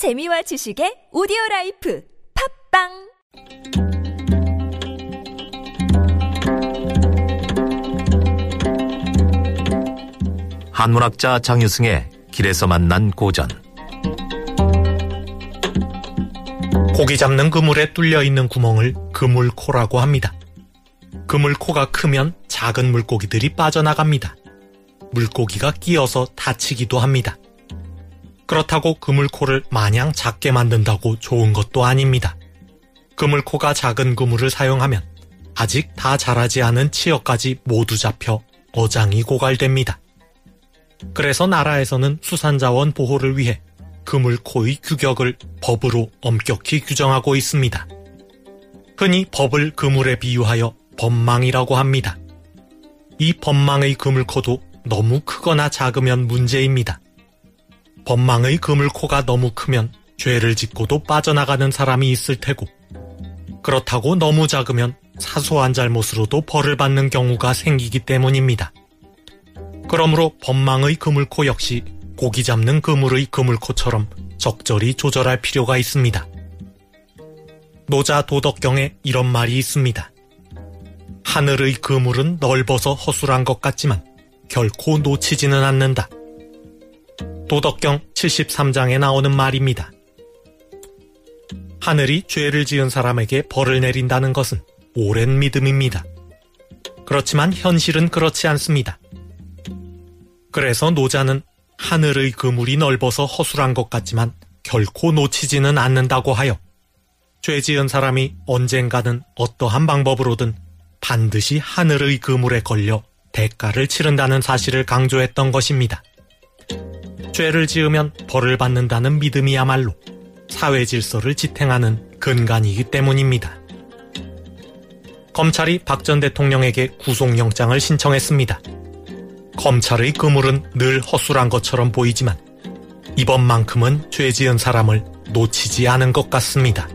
재미와 지식의 오디오 라이프 팟빵 한문학자 장유승의 길에서 만난 고전 고기 잡는 그물에 뚫려 있는 구멍을 그물코라고 합니다. 그물코가 크면 작은 물고기들이 빠져나갑니다. 물고기가 끼어서 다치기도 합니다. 그렇다고 그물코를 마냥 작게 만든다고 좋은 것도 아닙니다. 그물코가 작은 그물을 사용하면 아직 다 자라지 않은 치어까지 모두 잡혀 어장이 고갈됩니다. 그래서 나라에서는 수산자원 보호를 위해 그물코의 규격을 법으로 엄격히 규정하고 있습니다. 흔히 법을 그물에 비유하여 법망이라고 합니다. 이 법망의 그물코도 너무 크거나 작으면 문제입니다. 법망의 그물코가 너무 크면 죄를 짓고도 빠져나가는 사람이 있을 테고, 그렇다고 너무 작으면 사소한 잘못으로도 벌을 받는 경우가 생기기 때문입니다. 그러므로 법망의 그물코 역시 고기 잡는 그물의 그물코처럼 적절히 조절할 필요가 있습니다. 노자 도덕경에 이런 말이 있습니다. 하늘의 그물은 넓어서 허술한 것 같지만 결코 놓치지는 않는다. 도덕경 73장에 나오는 말입니다. 하늘이 죄를 지은 사람에게 벌을 내린다는 것은 오랜 믿음입니다. 그렇지만 현실은 그렇지 않습니다. 그래서 노자는 하늘의 그물이 넓어서 허술한 것 같지만 결코 놓치지는 않는다고 하여 죄 지은 사람이 언젠가는 어떠한 방법으로든 반드시 하늘의 그물에 걸려 대가를 치른다는 사실을 강조했던 것입니다. 죄를 지으면 벌을 받는다는 믿음이야말로 사회 질서를 지탱하는 근간이기 때문입니다. 검찰이 박 전 대통령에게 구속영장을 신청했습니다. 검찰의 그물은 늘 허술한 것처럼 보이지만 이번만큼은 죄 지은 사람을 놓치지 않은 것 같습니다.